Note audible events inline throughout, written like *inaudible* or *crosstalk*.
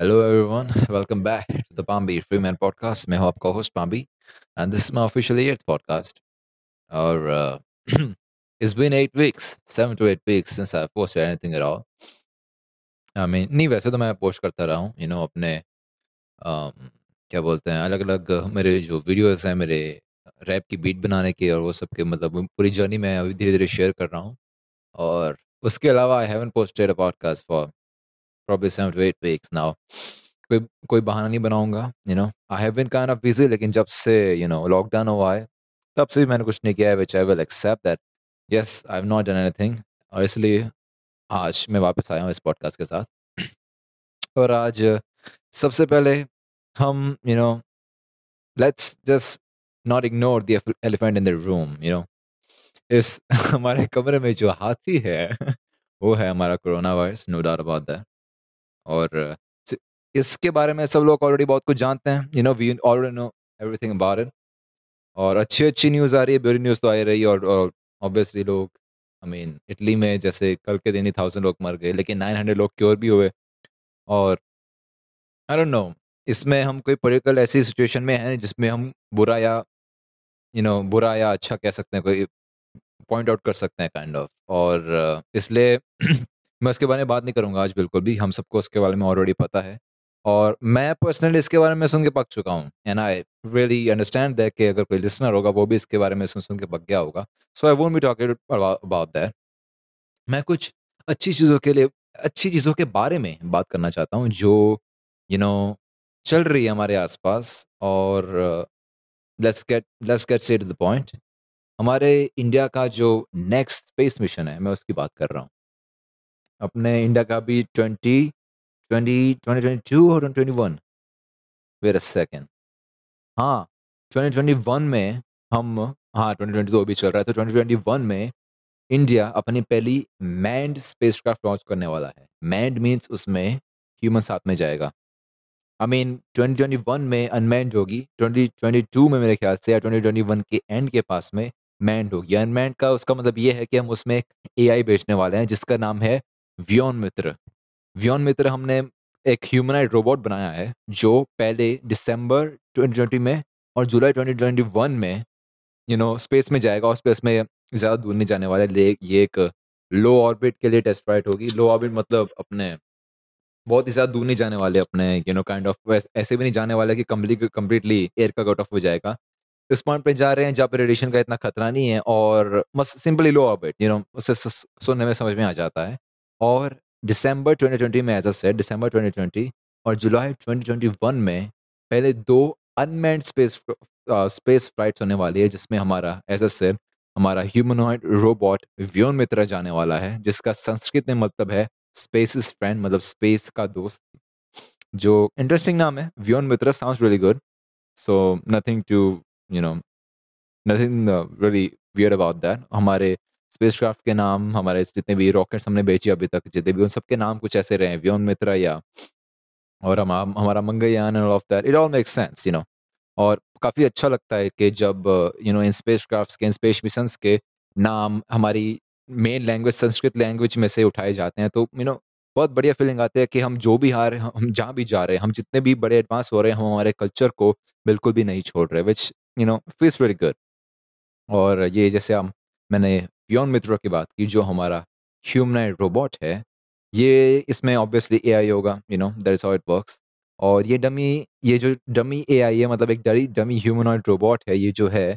Hello everyone, *laughs* welcome back to the Palm Beach Freeman Podcast. मैं हूँ आपका host पाम्बी and this is my official eight podcast और it's been eight weeks seven to eight weeks since I post any at all I mean नहीं वैसे तो मैं post करता रहा हूँ यू नो अपने um, क्या बोलते हैं अलग अलग मेरे जो वीडियोज़ हैं मेरे रैप की बीट बनाने के और वो सब के मतलब पूरी जर्नी मैं अभी धीरे धीरे शेयर कर रहा हूँ। और उसके अलावा I haven't posted a podcast for probably seven to eight weeks now. कोई कोई बहाना नहीं बनाऊँगा you know I have been kind of busy लेकिन जब से यू नो लॉकडाउन हुआ है, तब से मैंने कुछ नहीं किया है which I will accept that yes I have not done anything और इसलिए आज मैं वापस आया हूँ इस पॉडकास्ट के साथ। और आज सबसे पहले हम you know let's just not ignore the elephant in the room you know इस *laughs* हमारे कमरे में जो हाथी है, वो है हमारा corona virus no doubt about that और इसके बारे में सब लोग ऑलरेडी बहुत कुछ जानते हैं। You know we already know everything about it और अच्छी अच्छी न्यूज़ आ रही है, बुरी न्यूज़ तो आ रही है और ऑब्वियसली लोग आई मीन इटली में जैसे कल के दिन ही थाउज़ेंड लोग मर गए, लेकिन नाइन हंड्रेड लोग क्योर भी हुए। और आई डोंट नो इसमें हम कोई पोलिटिकल ऐसी सिचुएशन में हैं जिसमें हम बुरा या यू नो बुरा या अच्छा कह सकते हैं, कोई पॉइंट आउट कर सकते हैं काइंड ऑफ़ और इसलिए मैं उसके बारे में बात नहीं करूँगा आज बिल्कुल भी हम सबको उसके बारे में ऑलरेडी पता है। और मैं पर्सनली इसके बारे में सुन के पक चुका हूँ and I really understand that कि अगर कोई लिसनर होगा वो भी इसके बारे में सुन सुन के पक गया होगा। So I won't be talking about that मैं कुछ अच्छी चीज़ों के लिए अच्छी चीज़ों के बारे में बात करना चाहता हूँ जो यू you नो know, चल रही है हमारे आसपास और let's get let's get the point हमारे इंडिया का जो नेक्स्ट स्पेस मिशन है मैं उसकी बात कर रहा हूँ। अपने इंडिया का भी twenty twenty twenty twenty two और twenty one. Wait a second हाँ ट्वेंटी ट्वेंटी वन में हम हाँ ट्वेंटी ट्वेंटी टू अभी चल रहा है तो ट्वेंटी ट्वेंटी वन में इंडिया अपनी पहली मैंड स्पेसक्राफ्ट लॉन्च करने वाला है। मैंड मीन्स उसमें ह्यूमन साथ में जाएगा। I mean twenty twenty one में अनमैंड होगी, ट्वेंटी ट्वेंटी टू में मेरे ख्याल से, या ट्वेंटी ट्वेंटी वन के एंड के पास में मैंड होगी। अनमैंड का उसका मतलब ये है कि हम उसमें एक ए बेचने वाले हैं, जिसका नाम है व्योन मित्र व्योन मित्र हमने एक ह्यूमनाइड रोबोट बनाया है, जो पहले दिसंबर 2020 में और जुलाई 2021 में यू नो स्पेस में जाएगा और स्पेस में ज़्यादा दूर नहीं जाने वाला है। ये एक लो ऑर्बिट के लिए टेस्ट फ़्लाइट होगी। लो ऑर्बिट मतलब अपने बहुत ही ज़्यादा दूर नहीं जाने वाले, अपने यू नो काइंड ऑफ़ ऐसे भी नहीं जाने वाले कि कम्प्लीटली एयर का कट ऑफ़ हो जाएगा। इस पॉइंट पे जा रहे हैं जहाँ पे रेडिएशन का इतना खतरा नहीं है और बस simply low orbit you know सुनने में समझ में आ जाता है। और दिसंबर 2020 में ऐसा सेट दिसंबर 2020 और जुलाई 2021 में पहले दो अनमैंड स्पेस स्पेस फ्लाइट्स होने वाली है, जिसमें हमारा एज सेट हमारा ह्यूमनॉइड रोबोट व्योन मित्र जाने वाला है, जिसका संस्कृत में मतलब है स्पेस इज़ फ्रेंड मतलब स्पेस का दोस्त, जो इंटरेस्टिंग नाम है। Vyom Mitra sounds really good so nothing to you know nothing really weird about that हमारे स्पेसक्राफ्ट के नाम हमारे जितने भी रॉकेट्स हमने बेचे अभी तक, जितने भी उन सबके नाम कुछ ऐसे रहे व्योन मित्रा या, और हम हमारा Mangalyaan end of that it all make sense you know और काफ़ी अच्छा लगता है कि जब you know in space craft के, इन स्पेस मिशन के नाम हमारी मेन लैंग्वेज संस्कृत लैंग्वेज में से उठाए जाते हैं तो यू नो बहुत बढ़िया फीलिंग आती है कि हम जो भी हार, हम जहाँ भी जा रहे हैं, हम जितने भी बड़े एडवांस हो रहे हैं, हम हमारे कल्चर को बिल्कुल भी नहीं छोड़ रहे which you know feels very good और ये जैसे हम, मैंने बियॉन मित्रों की बात की, जो हमारा ह्यूमनाइड रोबोट है, ये इसमें ऑब्वियसली ए आई होगा you know that is how it works और ये डमी ये जो डमी ए आई है मतलब एक डरी डमी ह्यूमनॉइड रोबोट है, ये जो है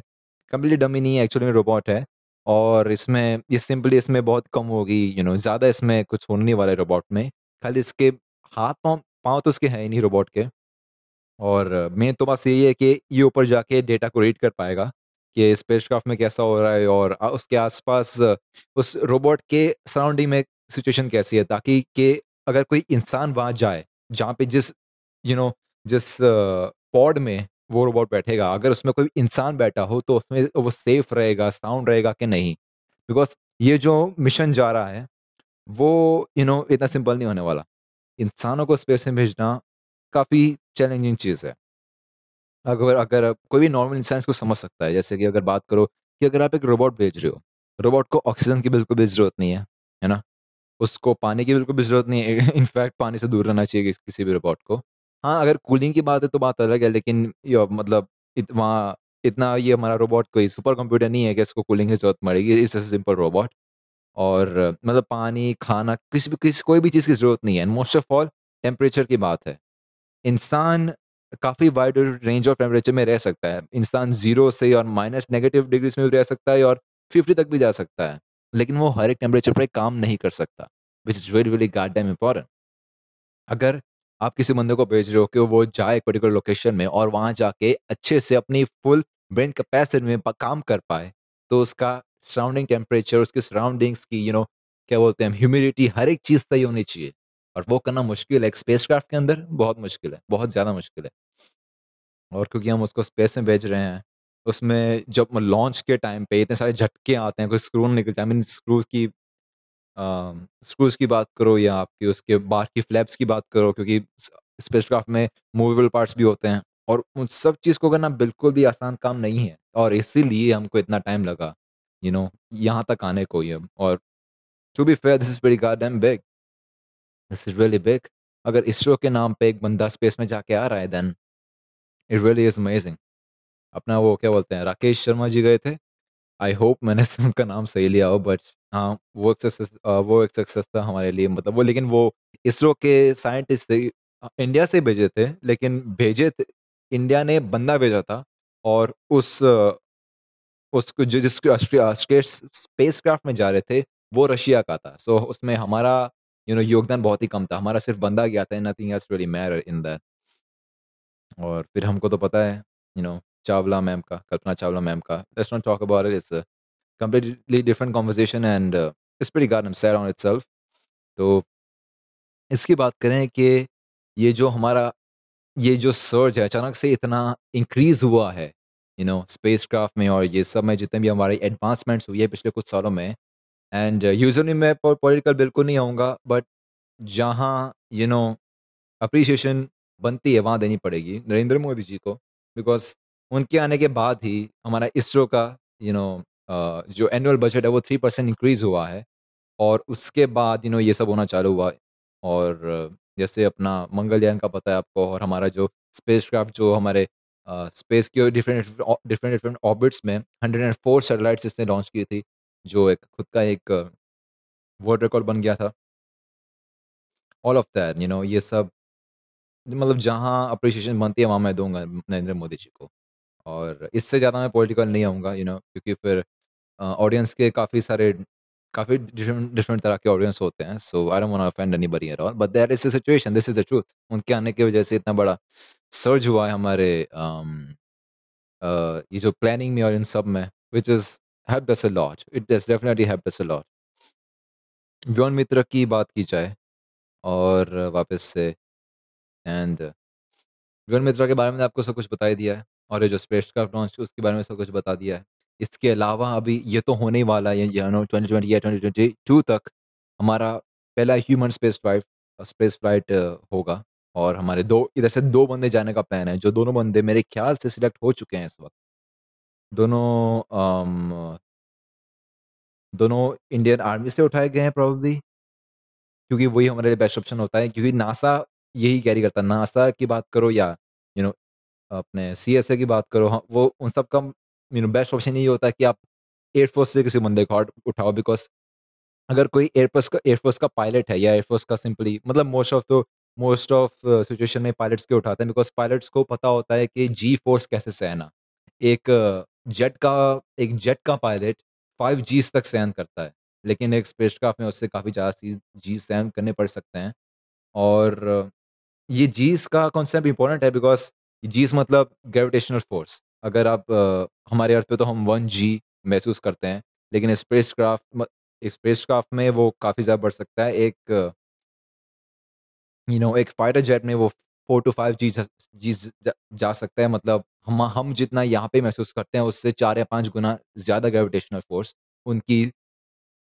कम्प्लीटली डमी नहीं है एक्चुअली रोबोट है, और इसमें, ये सिंपली इसमें बहुत कम होगी यू नो ज़्यादा इसमें कुछ होने नहीं वाला है रोबोट में। खाली इसके हाथ पाँव पाँव तो उसके हैं ही नहीं रोबोट के। और मेन तो बस यही है कि ये ऊपर जाके डेटा को रीड कर पाएगा। कि स्पेसक्राफ्ट में कैसा हो रहा है और उसके आसपास उस रोबोट के सराउंडिंग में सिचुएशन कैसी है ताकि कि अगर कोई इंसान वहाँ जाए जहाँ पे जिस यू you नो know, जिस पॉड में वो रोबोट बैठेगा अगर उसमें कोई इंसान बैठा हो तो उसमें वो सेफ़ रहेगा साउंड रहेगा कि नहीं? बिकॉज़ ये जो मिशन जा रहा है वो यू नो इतना सिंपल नहीं होने वाला। इंसानों को स्पेस में भेजना काफ़ी चैलेंजिंग चीज़ है। अगर अगर कोई भी नॉर्मल इंसान इसको समझ सकता है जैसे कि अगर बात करो कि अगर आप एक रोबोट भेज रहे हो रोबोट को ऑक्सीजन की बिल्कुल भी ज़रूरत नहीं है है ना उसको पानी की बिल्कुल भी ज़रूरत नहीं है। *laughs* इनफैक्ट पानी से दूर रहना चाहिए किसी भी रोबोट को। हाँ, अगर कूलिंग की बात है तो बात अलग है लेकिन य मतलब इत वहाँ इतना ये हमारा रोबोट कोई सुपर कंप्यूटर नहीं है कि इसको कूलिंग की ज़रूरत पड़ेगी। इट्स अ सिंपल रोबोट और मतलब पानी, खाना किसी भी किसी कोई भी चीज़ की ज़रूरत नहीं है। मोस्ट ऑफ़ ऑल टेम्परेचर की बात है। इंसान काफ़ी वाइड रेंज ऑफ़ टेम्परेचर में रह सकता है। इंसान ज़ीरो से और माइनस नेगेटिव डिग्रीज़ में भी रह सकता है और 50 तक भी जा सकता है। लेकिन वो हर एक टेम्परेचर पर काम नहीं कर सकता। Which is very very goddamn important. अगर आप किसी बंदे को भेज रहे हो कि वो जाए एक पर्टिकुलर लोकेशन में और वहाँ जाके अच्छे से अपनी फुल ब्रेन कैपेसिटी में काम कर पाए, तो उसका सराउंडिंग टेम्परेचर, उसकी सराउंडिंग्स की यू you नो know, क्या बोलते हैं ह्यूमिडिटी हर एक चीज़ सही होनी चाहिए। और वो करना मुश्किल है एक स्पेसक्राफ्ट के अंदर बहुत मुश्किल है, बहुत ज़्यादा मुश्किल है। और क्योंकि हम उसको स्पेस में भेज रहे हैं, उसमें जब लॉन्च के टाइम पे इतने सारे झटके आते हैं, कोई स्क्रू निकल जाए मीन स्क्रूज़ की स्क्रूज़ की बात करो या आपकी उसके बाहर की फ्लैप्स की बात करो क्योंकि स्पेसक्राफ्ट में मूवेबल पार्ट्स भी होते हैं और उन सब चीज़ को करना बिल्कुल भी आसान काम नहीं है और इसीलिए हमको इतना टाइम लगा, यू नो यहाँ तक आने को ही और to be fair this is very goddamn big. This is really big. अगर इसरो के नाम पे एक बंदा स्पेस में जाके आ रहा है then it really is amazing. अपना वो क्या बोलते हैं राकेश शर्मा जी गए थे। आई होप मैंने *laughs* उनका नाम सही लिया हो बट हाँ, वो एक सक्सेस वो एक सक्सेस था हमारे लिए मतलब वो लेकिन वो इसरो के साइंटिस्ट थे इंडिया से भेजे थे लेकिन भेजे थे इंडिया ने बंदा भेजा था और उस उसको जि जिस स्टेट्स स्पेसक्राफ्ट में जा रहे थे, वो रशिया का था। सो so, उसमें हमारा यू you नो know, योगदान बहुत ही कम था। हमारा सिर्फ़ बंदा गया था, nothing else really matter in that. और फिर हमको तो पता है, यू नो चावला मैम का, कल्पना चावला मैम का, let's not talk about it, it's a completely different conversation and it's pretty goddamn sad on itself. तो इसकी बात करें कि ये जो हमारा ये जो सर्ज है अचानक से इतना इंक्रीज़ हुआ है, यू नो स्पेसक्राफ्ट में और ये सब में जितने भी हमारे एडवांसमेंट्स हुई है पिछले कुछ सालों में एंड यूजुअली मैं पॉ पॉलिटिकल बिल्कुल नहीं आऊँगा बट जहाँ यू नो एप्रिसिएशन बनती है वहाँ देनी पड़ेगी नरेंद्र मोदी जी को। बिकॉज़ उनके आने के बाद ही हमारा इसरो का यू you नो अ, जो एनुअल बजट है वो थ्री परसेंट इंक्रीज़ हुआ है। और उसके बाद यू नो ये सब होना चालू हुआ। और जैसे अपना मंगलयान का पता है आपको और हमारा जो स्पेसक्राफ्ट जो हमारे स्पेस के डिफरेंट डिफरेंट डिफरेंट ऑर्बिट्स में 104 सैटेलाइट्स इसने लॉन्च की थी, जो एक खुद का एक वर्ल्ड रिकॉर्ड बन गया था। All of that you know ये सब मतलब जहाँ एप्रिसिएशन बनती है वहाँ मैं दूँगा नरेंद्र मोदी जी को। और इससे ज़्यादा मैं पॉलिटिकल नहीं आऊँगा यू नो क्योंकि फिर ऑडियंस के काफ़ी सारे काफ़ी डिफरेंट डिफरेंट तरह के ऑडियंस होते हैं। So I don't want to offend anybody all but that is situation, this is the truth उनके आने की वजह से इतना बड़ा सर्ज हुआ है हमारे अम, अ, ये जो प्लानिंग में और इन सब में which is helped us a lot. It has definitely helped us a lot. John Mitra की बात की जाए और वापस से एंड जॉन मित्रा के बारे में आपको सब कुछ बता ही दिया है और ये जो स्पेसक्राफ्ट लॉन्च उसके बारे में सब कुछ बता दिया है। इसके अलावा अभी ये तो होने ही वाला है नो 2020 या 2022 तक हमारा पहला human space flight space flight होगा और हमारे दो इधर से दो बंदे जाने का प्लान है, जो दोनों बंदे मेरे ख्याल से सिलेक्ट हो चुके हैं इस वक़्त। दोनों अम दोनों इंडियन आर्मी से उठाए गए हैं प्रोबेबली क्योंकि वही हमारे लिए बेस्ट ऑप्शन होता है क्योंकि नासा यही कैरी करता। नासा की बात करो या यू नो अपने सीएसए की बात करो हाँ, वो उन सब का यू नो बेस्ट ऑप्शन यही होता है कि आप एयरफोर्स से किसी बंदे को उठाओ बिकॉज़ अगर कोई एयरफोर्स का एयरफोर्स का पायलट है या एयरफोर्स का सिंपली मतलब most of the most of situation में पायलट्स के उठाते हैं बिकॉज़ पायलट्स को पता होता है कि जी फोर्स कैसे सहना। एक जेट का एक जेट का पायलट फाइव जीज़ तक सहन करता है, लेकिन एक स्पेसक्राफ्ट में उससे काफ़ी ज़्यादा चीज़ जी सहन करने पड़ सकते हैं और ये जीस का कॉन्सेप्ट इम्पोर्टेंट है बिकॉज़ जीस मतलब ग्रेविटेशनल फ़ोर्स। अगर आप अ, हमारे अर्थ पे तो हम वन जी महसूस करते हैं, लेकिन स्पेस क्राफ्ट स्पेस क्राफ्ट में वो काफ़ी ज़्यादा बढ़ सकता है। एक यू नो एक फाइटर जेट में वो फोर टू फाइव जी जा जी जा सकता है मतलब हम हम जितना यहाँ पे महसूस करते हैं उससे चार या 5 गुना ज़्यादा ग्रेविटेशनल फ़ोर्स उनकी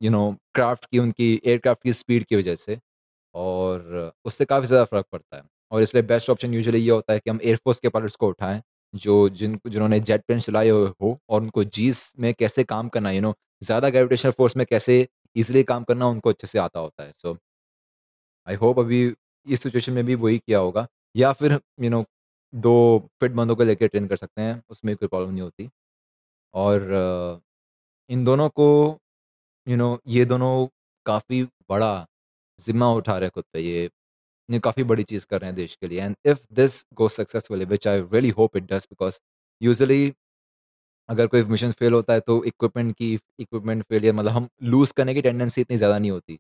यू नो क्राफ्ट की उनकी एयरक्राफ्ट की स्पीड की वजह से। और उससे काफ़ी ज़्यादा फ़र्क पड़ता है और इसलिए बेस्ट ऑप्शन यूजुअली ये होता है कि हम एयरफ़ोर्स के पायलट्स को उठाएँ, जो जिन जिन्होंने जेट प्लेन चलाए हुए हो और उनको जीस में कैसे काम करना यू नो ज़्यादा ग्रेविटेशनल फ़ोर्स में कैसे ईज़िली काम करना उनको अच्छे से आता होता है। सो आई होप अभी इस सिचुएशन में भी वही किया होगा या फिर यू नो दो फिट बंदों को लेकर ट्रेन कर सकते हैं, उसमें कोई प्रॉब्लम नहीं होती। और इन दोनों को यू नो ये दोनों काफ़ी बड़ा ज़िम्मा उठा रहे हैं खुद पे ये ये काफ़ी बड़ी चीज़ कर रहे हैं देश के लिए and if this goes successfully which I really hope it does because usually अगर कोई मिशन फेल होता है तो इक्विपमेंट की इक्विपमेंट फेलियर मतलब हम लूज़ करने की टेंडेंसी इतनी ज़्यादा नहीं होती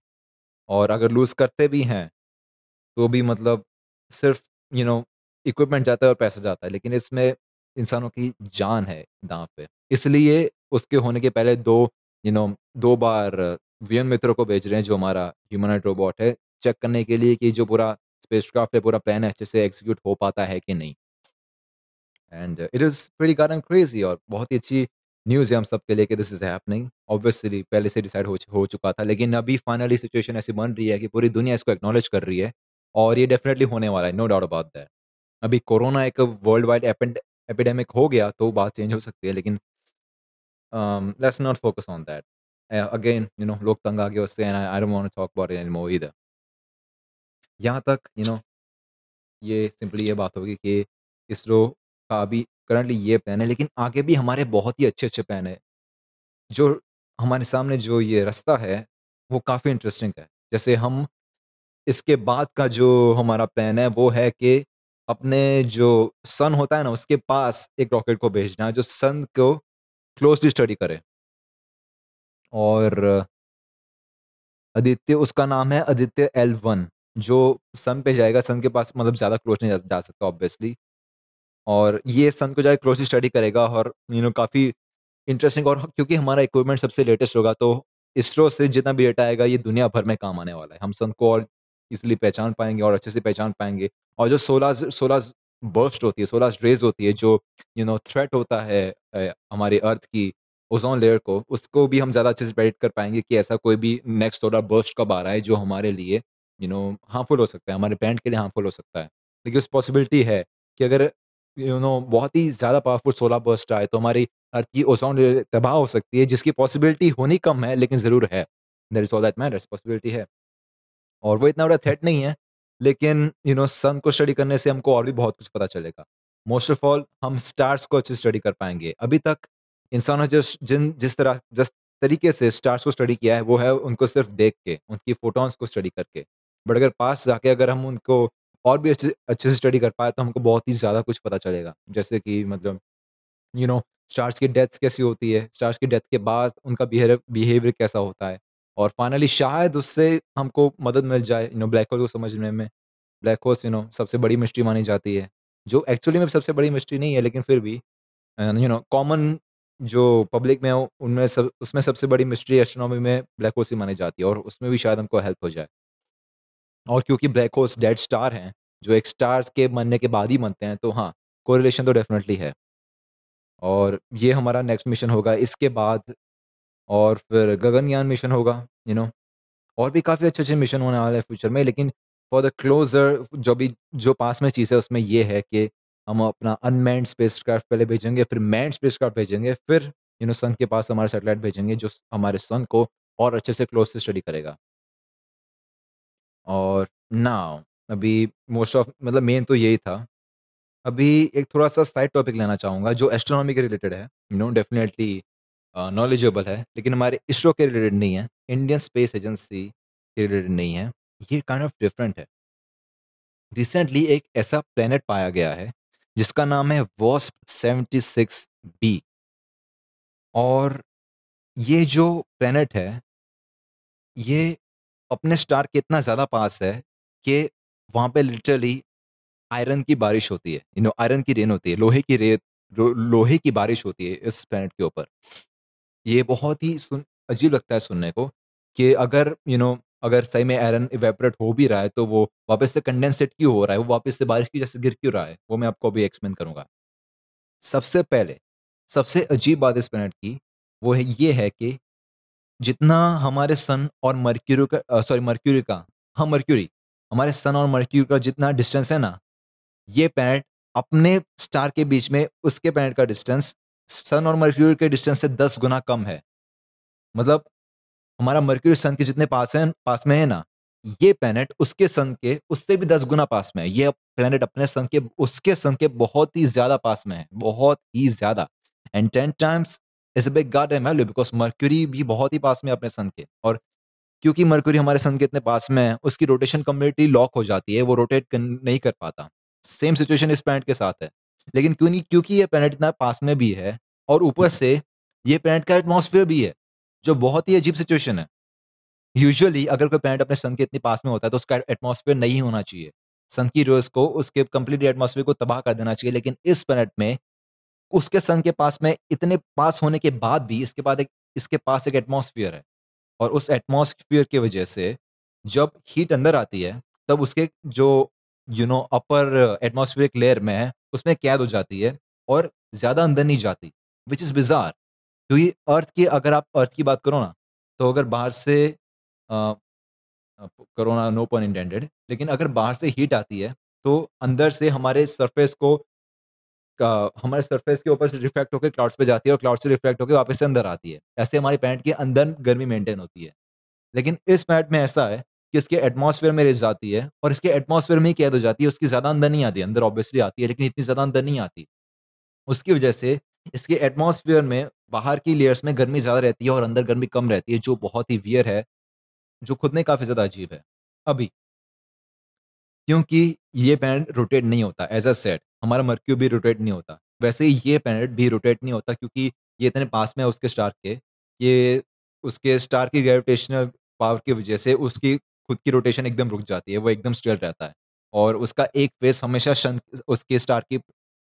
और अगर लूज़ करते भी हैं, तो भी मतलब सिर्फ़ यू नो इक्विपमेंट जाता है और पैसा जाता है, लेकिन इसमें इंसानों की जान है दाँव पे। इसलिए उसके होने के पहले दो यू you नो know, दो बार वीएन मित्रों को भेज रहे हैं जो हमारा ह्यूमनॉइड रोबोट है, चेक करने के लिए कि जो पूरा स्पेसक्राफ्ट है, पूरा प्लान अच्छे से एग्ज़ीक्यूट हो पाता है कि नहीं। And it is pretty goddamn crazy और बहुत ही अच्छी न्यूज़ है हम सबके लिए कि दिस इज़ हैपनिंग। ऑब्वियसली पहले से डिसाइड हो हो चुका था, लेकिन अभी फाइनली सिचुएशन ऐसी बन रही है कि पूरी दुनिया इसको एक्नॉलेज कर रही है और ये डेफिनेटली होने वाला है, नो डाउट अबाउट दैट। अभी कोरोना एक वर्ल्ड वाइड एपिडेमिक हो गया तो बात चेंज हो सकती है, लेकिन let's not focus on that. Again you know लोग तंग आ गए उससे and I I don't want to talk about it anymore either. यहाँ तक यू नो ये सिंपली ये बात होगी कि इसरो का अभी करंटली ये प्लान है, लेकिन आगे भी हमारे बहुत ही अच्छे-अच्छे प्लान है जो हमारे सामने जो ये रास्ता है, वो काफ़ी इंटरेस्टिंग है। जैसे हम इसके बाद का जो हमारा प्लान है, वो है कि अपने जो सन होता है ना, उसके पास एक रॉकेट को भेजना, जो सन को क्लोज़ली स्टडी करे। और आदित्य उसका नाम है आदित्य एल वन जो सन पे जाएगा, सन के पास मतलब ज़्यादा क्लोज़ नहीं जा जा सकता ऑब्वियसली। और ये सन को जाके क्लोज़ली स्टडी करेगा और यू नो काफ़ी इंटरेस्टिंग और क्योंकि हमारा इक्विपमेंट सबसे लेटेस्ट होगा तो इसरो से जितना भी डेटा आएगा ये दुनिया भर में काम आने वाला है। हम सन को और इसलिए पहचान पाएँगे और अच्छे से पहचान पाएँगे और जो सोलार्स सोलार्स बर्स्ट होती है, सोलार्स रेज़ होती है जो यू नो थ्रेट होता है हमारी अर्थ की ओज़ोन लेयर को, उसको भी हम ज़्यादा अच्छे से प्रेडिक्ट कर पाएँगे कि ऐसा कोई भी नेक्स्ट सोलर बर्स्ट कब आ रहा है जो हमारे लिए यू नो हार्मफुल हो सकता है, हमारे प्लैनेट के लिए हार्मफुल हो सकता है। लेकिन उस पॉसिबिलिटी है कि अगर यू नो बहुत ही ज़्यादा पावरफुल सोलर बर्स्ट आए तो हमारी अर्थ की ओज़ोन लेयर तबाह हो सकती है जिसकी पॉसिबिलिटी होनी कम है लेकिन ज़रूर है। That is all that matters possibility है। और वो इतना बड़ा थ्रेट नहीं है, लेकिन यू नो सन को स्टडी करने से हमको और भी बहुत कुछ पता चलेगा। मोस्ट ऑफ़ ऑल हम स्टार्स को अच्छे से स्टडी कर पाएँगे। अभी तक इंसानों जिस जिन जिस तरह जिस तरीके से स्टार्स को स्टडी किया है, वो है उनको सिर्फ़ देख के, उनकी फोटॉन्स को स्टडी करके। बट अगर पास जाके अगर हम उनको और भी अच्छे अच्छे से स्टडी कर पाए तो हमको बहुत ही ज़्यादा कुछ पता चलेगा। जैसे कि मतलब यू नो स्टार्स की डेथ कैसी होती है, स्टार्स की डेथ के बाद उनका बिहेवियर कैसा होता है और फाइनली शायद उससे हमको मदद मिल जाए यू नो ब्लैक होल को समझने में। ब्लैक होल्स यू नो सबसे बड़ी मिस्ट्री मानी जाती है, जो एक्चुअली में सबसे बड़ी मिस्ट्री नहीं है लेकिन फिर भी यू नो कॉमन जो पब्लिक में उनमें सब उसमें सबसे बड़ी मिस्ट्री एस्ट्रोनॉमी में ब्लैक होल्स ही मानी जाती है और उसमें भी शायद हमको हेल्प हो जाए। और क्योंकि ब्लैक होल्स डेड स्टार हैं, जो एक स्टार्स के मरने के बाद ही बनते हैं, तो हाँ, कोरिलेशन तो डेफिनेटली है। और ये हमारा नेक्स्ट मिशन होगा इसके बाद और फिर गगनयान मिशन होगा, यू नो और भी काफ़ी अच्छे-अच्छे मिशन होने वाले हैं फ्यूचर में, लेकिन फॉर द क्लोज़र जो भी जो पास में चीज़ है उसमें ये है कि हम अपना अनमैन्ड स्पेसक्राफ्ट पहले भेजेंगे, फिर मैन्ड स्पेसक्राफ्ट भेजेंगे, फिर यू नो सन के पास हमारा सैटेलाइट भेजेंगे जो हमारे सन को और अच्छे से क्लोज़ से स्टडी करेगा। और नाउ अभी मोस्ट ऑफ़ मतलब मेन तो यही था। अभी एक थोड़ा-सा साइड टॉपिक लेना चाहूँगा जो एस्ट्रोनॉमी के रिलेटेड है, यू नो डेफ़िनिटली नॉलेजेबल है, लेकिन हमारे इसरो के रिलेटेड नहीं है, इंडियन स्पेस एजेंसी के रिलेटेड नहीं है, ये काइंड ऑफ़ डिफरेंट है। रिसेंटली एक ऐसा प्लैनेट पाया गया है, जिसका नाम है वास्प 76 बी और ये जो प्लैनेट है, ये अपने स्टार के इतना ज़्यादा पास है कि वहाँ पे लिटरली आयरन की बारिश होती है, यू नो आयरन की रेन होती है, लोहे की रेत लोहे की बारिश होती है इस प्लैनेट के ऊपर। ये बहुत ही सुन अजीब लगता है सुनने को कि अगर यू नो अगर सही में आयरन इवेपोरेट हो भी रहा है, तो वो वापस से कंडेंसेट क्यों हो रहा है? वो वापस से बारिश की जैसे गिर क्यों रहा है? वो मैं आपको अभी एक्सप्लेन करूँगा। सबसे पहले, सबसे अजीब बात इस प्लैनेट की, वो है ये है कि जितना हमारे सन और मर्क्यूरी का सॉरी मर्क्यूरी का हाँ, मर्क्यूरी, हमारे सन और मर्क्यूरी का जितना डिस्टेंस है ना, ये प्लैनेट अपने स्टार के बीच में उसके प्लैनेट का डिस्टेंस सन और मर्क्यूरी के डिस्टेंस से 10 गुना कम है। मतलब हमारा मर्क्यूरी सन के जितने पास है, पास में है ना, ये प्लेनेट उसके सन के, उससे भी दस गुना पास में है। ये प्लेनेट अपने सन के, उसके सन के बहुत ही ज़्यादा पास में है, बहुत ही ज़्यादा। And ten times is big goddamn value because mercury भी बहुत ही पास में अपने सन के। और क्योंकि मर्क्यूरी हमारे सन के इतने पास में है, उसकी रोटेशन कम्प्लीटली लॉक हो जाती है, वो रोटेट नहीं कर पाता। सेम सिचुएशन इस प्लैनेट के साथ है। लेकिन क्यों नहीं, क्योंकि ये प्लैनेट इतना पास में भी है और ऊपर से ये प्लैनेट का एटमॉस्फेयर भी है। जो बहुत ही अजीब सिचुएशन है। यूजुअली अगर कोई प्लैनेट अपने सन के इतने पास में होता है तो उसका एटमॉस्फेयर नहीं होना चाहिए। सन की रोज को, उसके कंप्लीट एटमॉस्फेयर को तबाह कर देना चाहिए, लेकिन इस प्लैनेट में, उसके सन के पास में इतने पास होने के बाद भी इसके बाद एक, इसके पास एक एटमॉस्फेयर है। और उस एटमॉस्फेयर की वजह से जब हीट अंदर आती है, तब उसके जो you know upper atmospheric layer में है, उसमें कैद हो जाती है और ज़्यादा अंदर नहीं जाती विच इज़ बिजार क्योंकि अर्थ की, अगर आप अर्थ की बात करो ना तो अगर बाहर से कोरोना नो पन इंटेंडेड लेकिन अगर बाहर से हीट आती है तो अंदर से हमारे सरफेस को, का, हमारे सरफेस के ऊपर से रिफ्लेक्ट होकर क्लाउड्स पे जाती है और क्लाउड से रिफ्लेक्ट होकर वापस से अंदर आती है। ऐसे हमारे पैंट के अंदर गर्मी मेंटेन होती है। लेकिन इस पैंट में ऐसा है कि इसके एटमॉस्फेयर में रिस जाती है और इसके एटमॉस्फेयर में ही कैद हो जाती है, उसकी ज़्यादा अंदर नहीं आती, अंदर ऑब्वियसली आती है, लेकिन इतनी ज़्यादा अंदर नहीं आती। उसकी वजह से इसके एटमॉस्फेयर में बाहर की लेयर्स में गर्मी ज़्यादा रहती है और अंदर गर्मी कम रहती है, जो बहुत ही वियर है, जो खुद में काफ़ी ज़्यादा अजीब है, अभी। क्योंकि ये पैनेट रोटेट नहीं होता एज अ सेट हमारा मर्क्यू भी रोटेट नहीं होता। वैसे ही ये पैनेट भी रोटेट नहीं होता, क्योंकि ये इतने पास में है उसके स्टार के, ये उसके स्टार की ग्रेविटेशनल पावर की वजह से उसकी खुद की रोटेशन एकदम रुक जाती है, वो एकदम स्टिल रहता है। और उसका एक फेस हमेशा शन उसके स्टार की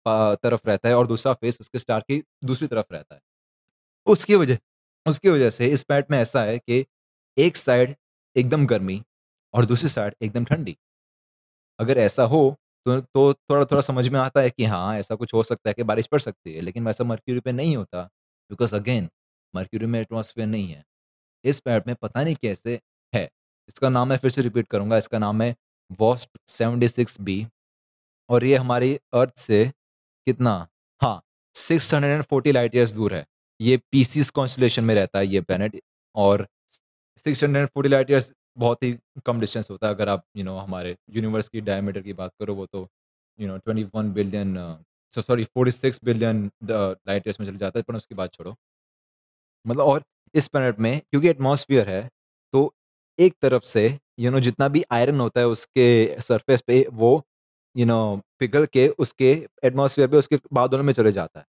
तरफ़ रहता है और दूसरा फेस उसके स्टार की दूसरी तरफ़ रहता है। उसकी वजह उसकी वजह से इस पैट में ऐसा है कि एक साइड एकदम गर्मी और दूसरी साइड एकदम ठंडी अगर ऐसा हो तो तो थोड़ा-थोड़ा समझ में आता है कि हाँ, ऐसा कुछ हो सकता है कि बारिश पड़ सकती है, लेकिन वैसा मर्क्यूरी पे नहीं होता बिकॉज़ अगेन मर्क्यूरी में एटमॉस्फेयर नहीं है। इस प्लैनेट में पता नहीं कैसे है। इसका नाम मैं फिर से रिपीट करूँगा, इसका नाम है वॉस्प 76 बी और ये हमारी अर्थ से कितना हाँ, 640 लाइट ईयर्स दूर है। ये पीसीस कॉन्स्टेलेशन में रहता है ये प्लैनेट और 640 लाइट ईयर्स बहुत ही कम डिस्टेंस होता है। अगर आप यू you नो know, हमारे यूनिवर्स की डायमीटर की बात करो वो तो you know 21 billion so sorry 46 billion light years में चले जाता है पर उसकी बात छोड़ो। मतलब और इस प्लैनेट में क्योंकि एटमोसफियर है तो एक तरफ़ से यू you नो know, जितना भी आयरन होता है उसके सरफेस पे वो यू नो पिघल के उसके एटमॉस्फेयर पे उसके बादलों में चले जाता है।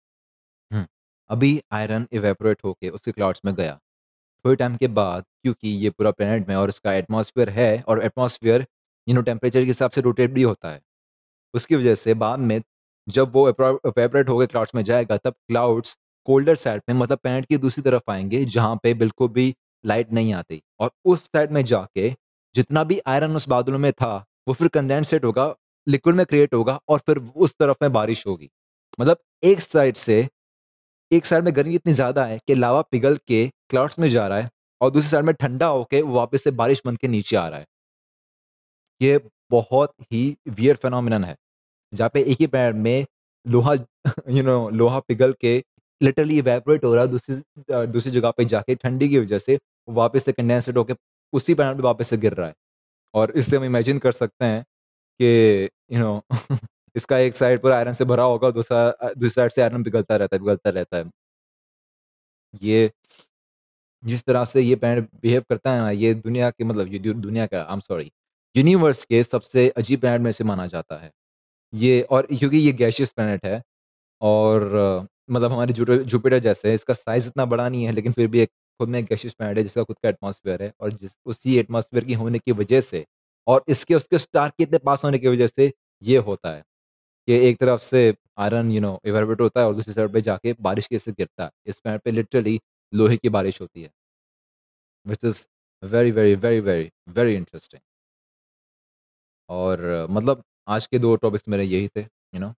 अभी आयरन इवेपोरेट होके उसके क्लाउड्स में गया। थोड़े टाइम के बाद, क्योंकि ये पूरा प्लेनेट में और उसका एटमॉस्फेयर है और एटमॉस्फेयर यू नो टेम्परेचर के हिसाब से रोटेट भी होता है। उसकी वजह से बाद में जब वो वेपरेट होकर क्लाउड्स में जाएगा, तब क्लाउड्स कोल्डर साइड में मतलब प्लेनेट की दूसरी तरफ़ आएँगे, जहाँ पे बिल्कुल भी लाइट नहीं आती। और उस साइड में जाके जितना भी आयरन उस बादलों में था, वो फिर कंडेंसेट होगा लिक्विड में क्रिएट होगा और फिर उस तरफ़ में बारिश होगी। मतलब एक साइड से एक साइड में गर्मी इतनी ज़्यादा है कि लावा पिघल के क्लाउड्स में जा रहा है और दूसरी साइड में ठंडा होके वो वापस से बारिश बन के नीचे आ रहा है। ये बहुत ही वियर फेनोमिनन है, जहाँ पे एक ही पैर में लोहा यू नो लोहा पिघल के लिटरली इवेपोरेट हो रहा है, दूसरी दूसरी जगह पे जाके ठंडी की वजह से वापस से कंडेंसेट होके उसी पैर पे वापस से गिर रहा है। और इससे हम इमेजिन कर सकते हैं कि यू नो इसका एक साइड पर आयरन से भरा होगा दूसरा, दूसरी साइड से आयरन पिघलता रहता है, पिघलता रहता है। ये, जिस तरह से ये प्लैनेट बिहेव करता है ना, ये दुनिया के मतलब ये दुनिया का आई एम सॉरी यूनिवर्स के सबसे अजीब प्लैनेट में से माना जाता है। ये, और क्योंकि ये गैशियस प्लैनेट है, और मतलब हमारे जुपिटर जैसे है इसका साइज़ इतना बड़ा नहीं है, लेकिन फिर भी एक खुद में एक गैशियस प्लैनेट है, जिसका खुद का एटमॉस्फेयर है, और जिस, उसी एटमॉस्फेयर की होने की वजह से, और इसके, उसके स्टार के इतने पास होने की वजह से ये होता है। कि एक तरफ़ से आयरन यू नो इवेपोरेट होता है और दूसरी साइड पे जाके बारिश के कैसे गिरता है। इस प्लैनेट पे लिटरली लोहे की बारिश होती है। Which is very very very very very interesting और मतलब आज के दो टॉपिक्स मेरे यही थे you know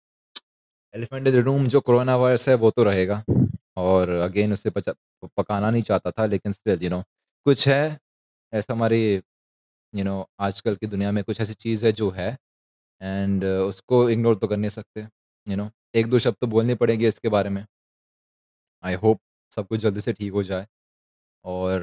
elephant is room जो कोरोना वायरस है, वो तो रहेगा। और अगेन उससे पचा, पकाना नहीं चाहता था, लेकिन स्टिल यू नो कुछ है, ऐसा हमारी यू नो आजकल की दुनिया में कुछ ऐसी चीज़ है जो है एंड उसको इग्नोर तो कर नहीं सकते यू नो एक दो शब्द तो बोलने पड़ेंगे इसके बारे में आई होप सब कुछ जल्दी से ठीक हो जाए और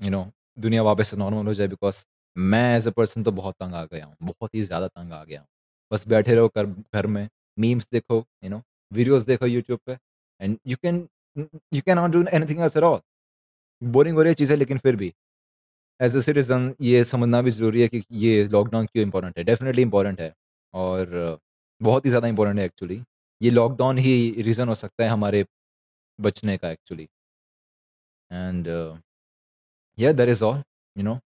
यू नो दुनिया वापस से नॉर्मल हो जाए बिकॉज़ मैं एज़ अ पर्सन तो बहुत तंग आ गया हूँ, बहुत ही ज़्यादा तंग आ गया हूँ। बस बैठे रहो कर घर में, मीम्स देखो, यू नो, वीडियोज़ देखो यूट्यूब पे and you can you can not do anything else at all. Boring हो रही है चीज़ें लेकिन फिर भी एज़ अ सिटीजन ये समझना भी ज़रूरी है कि ये लॉकडाउन क्यों इम्पोर्टेंट है। डेफिनेटली इम्पोर्टेंट है और बहुत ही ज़्यादा इम्पोर्टेंट है एक्चुअली। ये लॉकडाउन ही रीज़न हो सकता है हमारे बचने का actually. And yeah that is all, you know.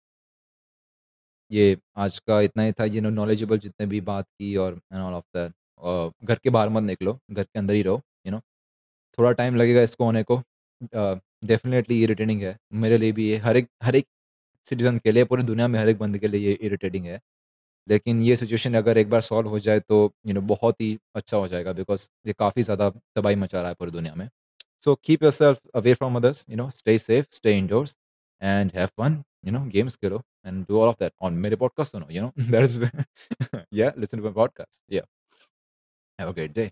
ये आज का इतना ही था, यू नो नॉलेजेबल जितने भी बात की और ऑल ऑफ़ दैट घर के बाहर मत निकलो, घर के अंदर ही रहो, यू नो। थोड़ा टाइम लगेगा इसको होने को। डेफ़िनिटली इरिटेटिंग है। मेरे लिए भी ये हर एक हर एक सिटिज़न के लिए, पूरी दुनिया में हर एक बंदे के लिए ये इरिटेटिंग है। लेकिन ये सिचुएशन अगर एक बार सॉल्व हो जाए तो यू नो बहुत ही अच्छा हो जाएगा बिकॉज़ ये काफ़ी ज़्यादा तबाही मचा रहा है पूरी दुनिया में। So keep yourself away from others, you know, stay safe, stay indoors and have fun, you know, games Khelo and do all of that on मेरे पॉडकास्ट सुनो, you know, that is yeah listen to my podcast, yeah have a great day.